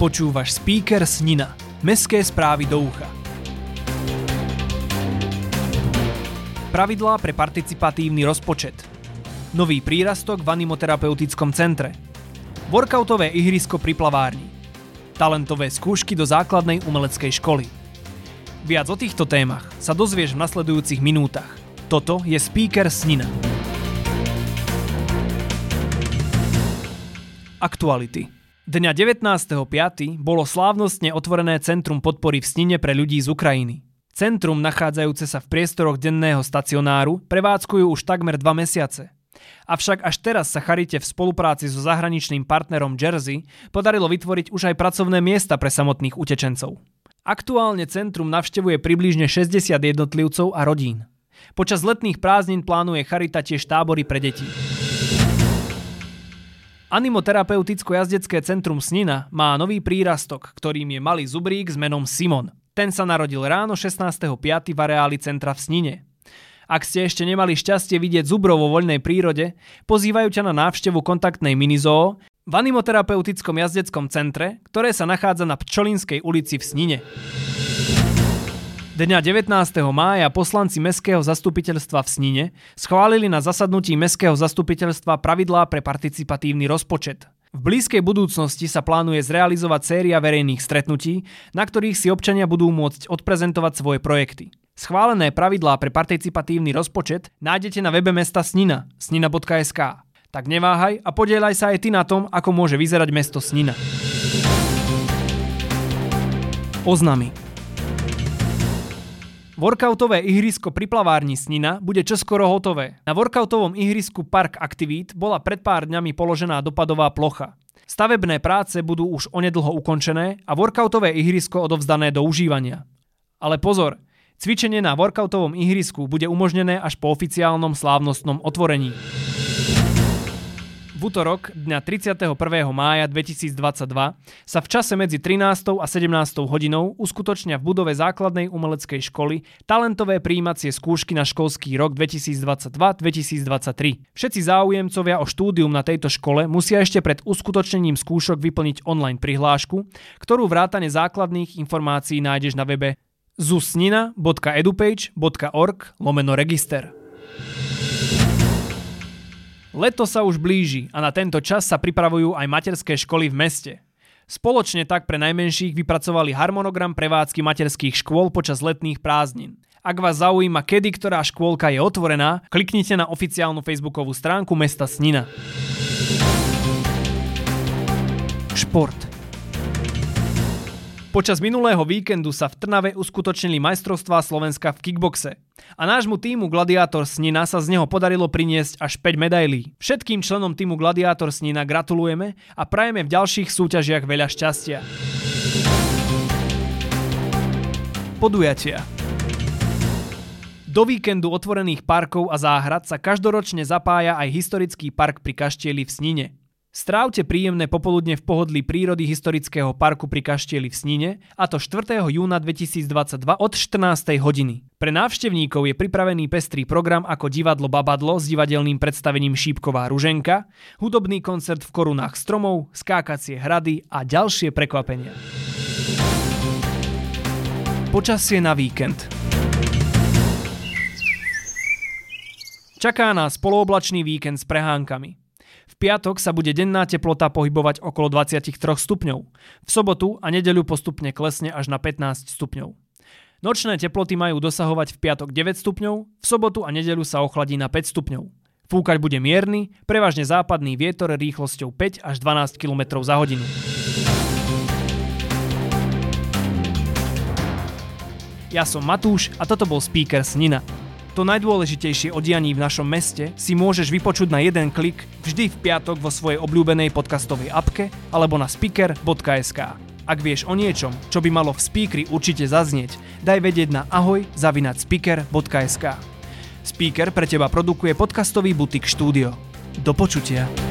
Počúvaš speaker Snina. Mestské správy do ucha. Pravidlá pre participatívny rozpočet. Nový prírastok v animoterapeutickom centre. Workoutové ihrisko pri plavárni. Talentové skúšky do základnej umeleckej školy. Viac o týchto témach sa dozvieš v nasledujúcich minútach. Toto je speaker Snina. Aktuality. Dňa 19.5. bolo slávnostne otvorené Centrum podpory v Snine pre ľudí z Ukrajiny. Centrum, nachádzajúce sa v priestoroch denného stacionáru, prevádzkujú už takmer dva mesiace. Avšak až teraz sa Charite v spolupráci so zahraničným partnerom Jersey podarilo vytvoriť už aj pracovné miesta pre samotných utečencov. Aktuálne centrum navštevuje približne 60 jednotlivcov a rodín. Počas letných prázdnin plánuje Charita tiež tábory pre deti. Animoterapeuticko-jazdecké centrum Snina má nový prírastok, ktorým je malý zubrík s menom Simon. Ten sa narodil ráno 16.5. v areáli centra v Snine. Ak ste ešte nemali šťastie vidieť zubrov vo voľnej prírode, pozývajú ťa na návštevu kontaktnej minizoo v animoterapeutickom jazdeckom centre, ktoré sa nachádza na Pčolinskej ulici v Snine. Dňa 19. mája poslanci Mestského zastupiteľstva v Snine schválili na zasadnutí Mestského zastupiteľstva pravidlá pre participatívny rozpočet. V blízkej budúcnosti sa plánuje zrealizovať séria verejných stretnutí, na ktorých si občania budú môcť odprezentovať svoje projekty. Schválené pravidlá pre participatívny rozpočet nájdete na webe mesta Snina, snina.sk. Tak neváhaj a podielaj sa aj ty na tom, ako môže vyzerať mesto Snina. Oznamy Workoutové ihrisko pri plavárni Snina bude čoskoro hotové. Na workoutovom ihrisku Park Aktivít bola pred pár dňami položená dopadová plocha. Stavebné práce budú už onedlho ukončené a workoutové ihrisko odovzdané do užívania. Ale pozor, cvičenie na workoutovom ihrisku bude umožnené až po oficiálnom slávnostnom otvorení. V útorok, dňa 31. mája 2022, sa v čase medzi 13. a 17. hodinou uskutočnia v budove základnej umeleckej školy talentové príjímacie skúšky na školský rok 2022-2023. Všetci záujemcovia o štúdium na tejto škole musia ešte pred uskutočnením skúšok vyplniť online prihlášku, ktorú vrátane základných informácií nájdeš na webe zusnina.edupage.org lomeno register. Leto sa už blíži a na tento čas sa pripravujú aj materské školy v meste. Spoločne tak pre najmenších vypracovali harmonogram prevádzky materských škôl počas letných prázdnin. Ak vás zaujíma, kedy ktorá škôlka je otvorená, kliknite na oficiálnu facebookovú stránku mesta Snina. Šport. Počas minulého víkendu sa v Trnave uskutočnili majstrovstvá Slovenska v kickboxe. A nášmu týmu Gladiátor Snina sa z neho podarilo priniesť až 5 medailí. Všetkým členom týmu Gladiátor Snina gratulujeme a prajeme v ďalších súťažiach veľa šťastia. Podujatia do víkendu otvorených parkov a záhrad sa každoročne zapája aj historický park pri Kaštieli v Snine. Strávte príjemné popoludne v pohodlí prírody historického parku pri Kaštieli v Snine a to 4. júna 2022 od 14. hodiny. Pre návštevníkov je pripravený pestrý program ako divadlo Babadlo s divadelným predstavením Šípková ruženka, hudobný koncert v korunách stromov, skákacie hrady a ďalšie prekvapenia. Počasie na víkend. Čaká nás polooblačný víkend s prehánkami piatok sa bude denná teplota pohybovať okolo 23 stupňov. V sobotu a nedeľu postupne klesne až na 15 stupňov. Nočné teploty majú dosahovať v piatok 9 stupňov, v sobotu a nedeľu sa ochladí na 5 stupňov. Fúkať bude mierny, prevažne západný vietor rýchlosťou 5 až 12 km za hodinu. Ja som Matúš a toto bol speaker Snina. To najdôležitejšie o dianí v našom meste si môžeš vypočuť na jeden klik vždy v piatok vo svojej obľúbenej podcastovej apke alebo na speaker.sk. Ak vieš o niečom, čo by malo v speakeri určite zaznieť, daj vedieť na ahoj zavinať speaker.sk. Speaker pre teba produkuje podcastový butik štúdio. Do počutia.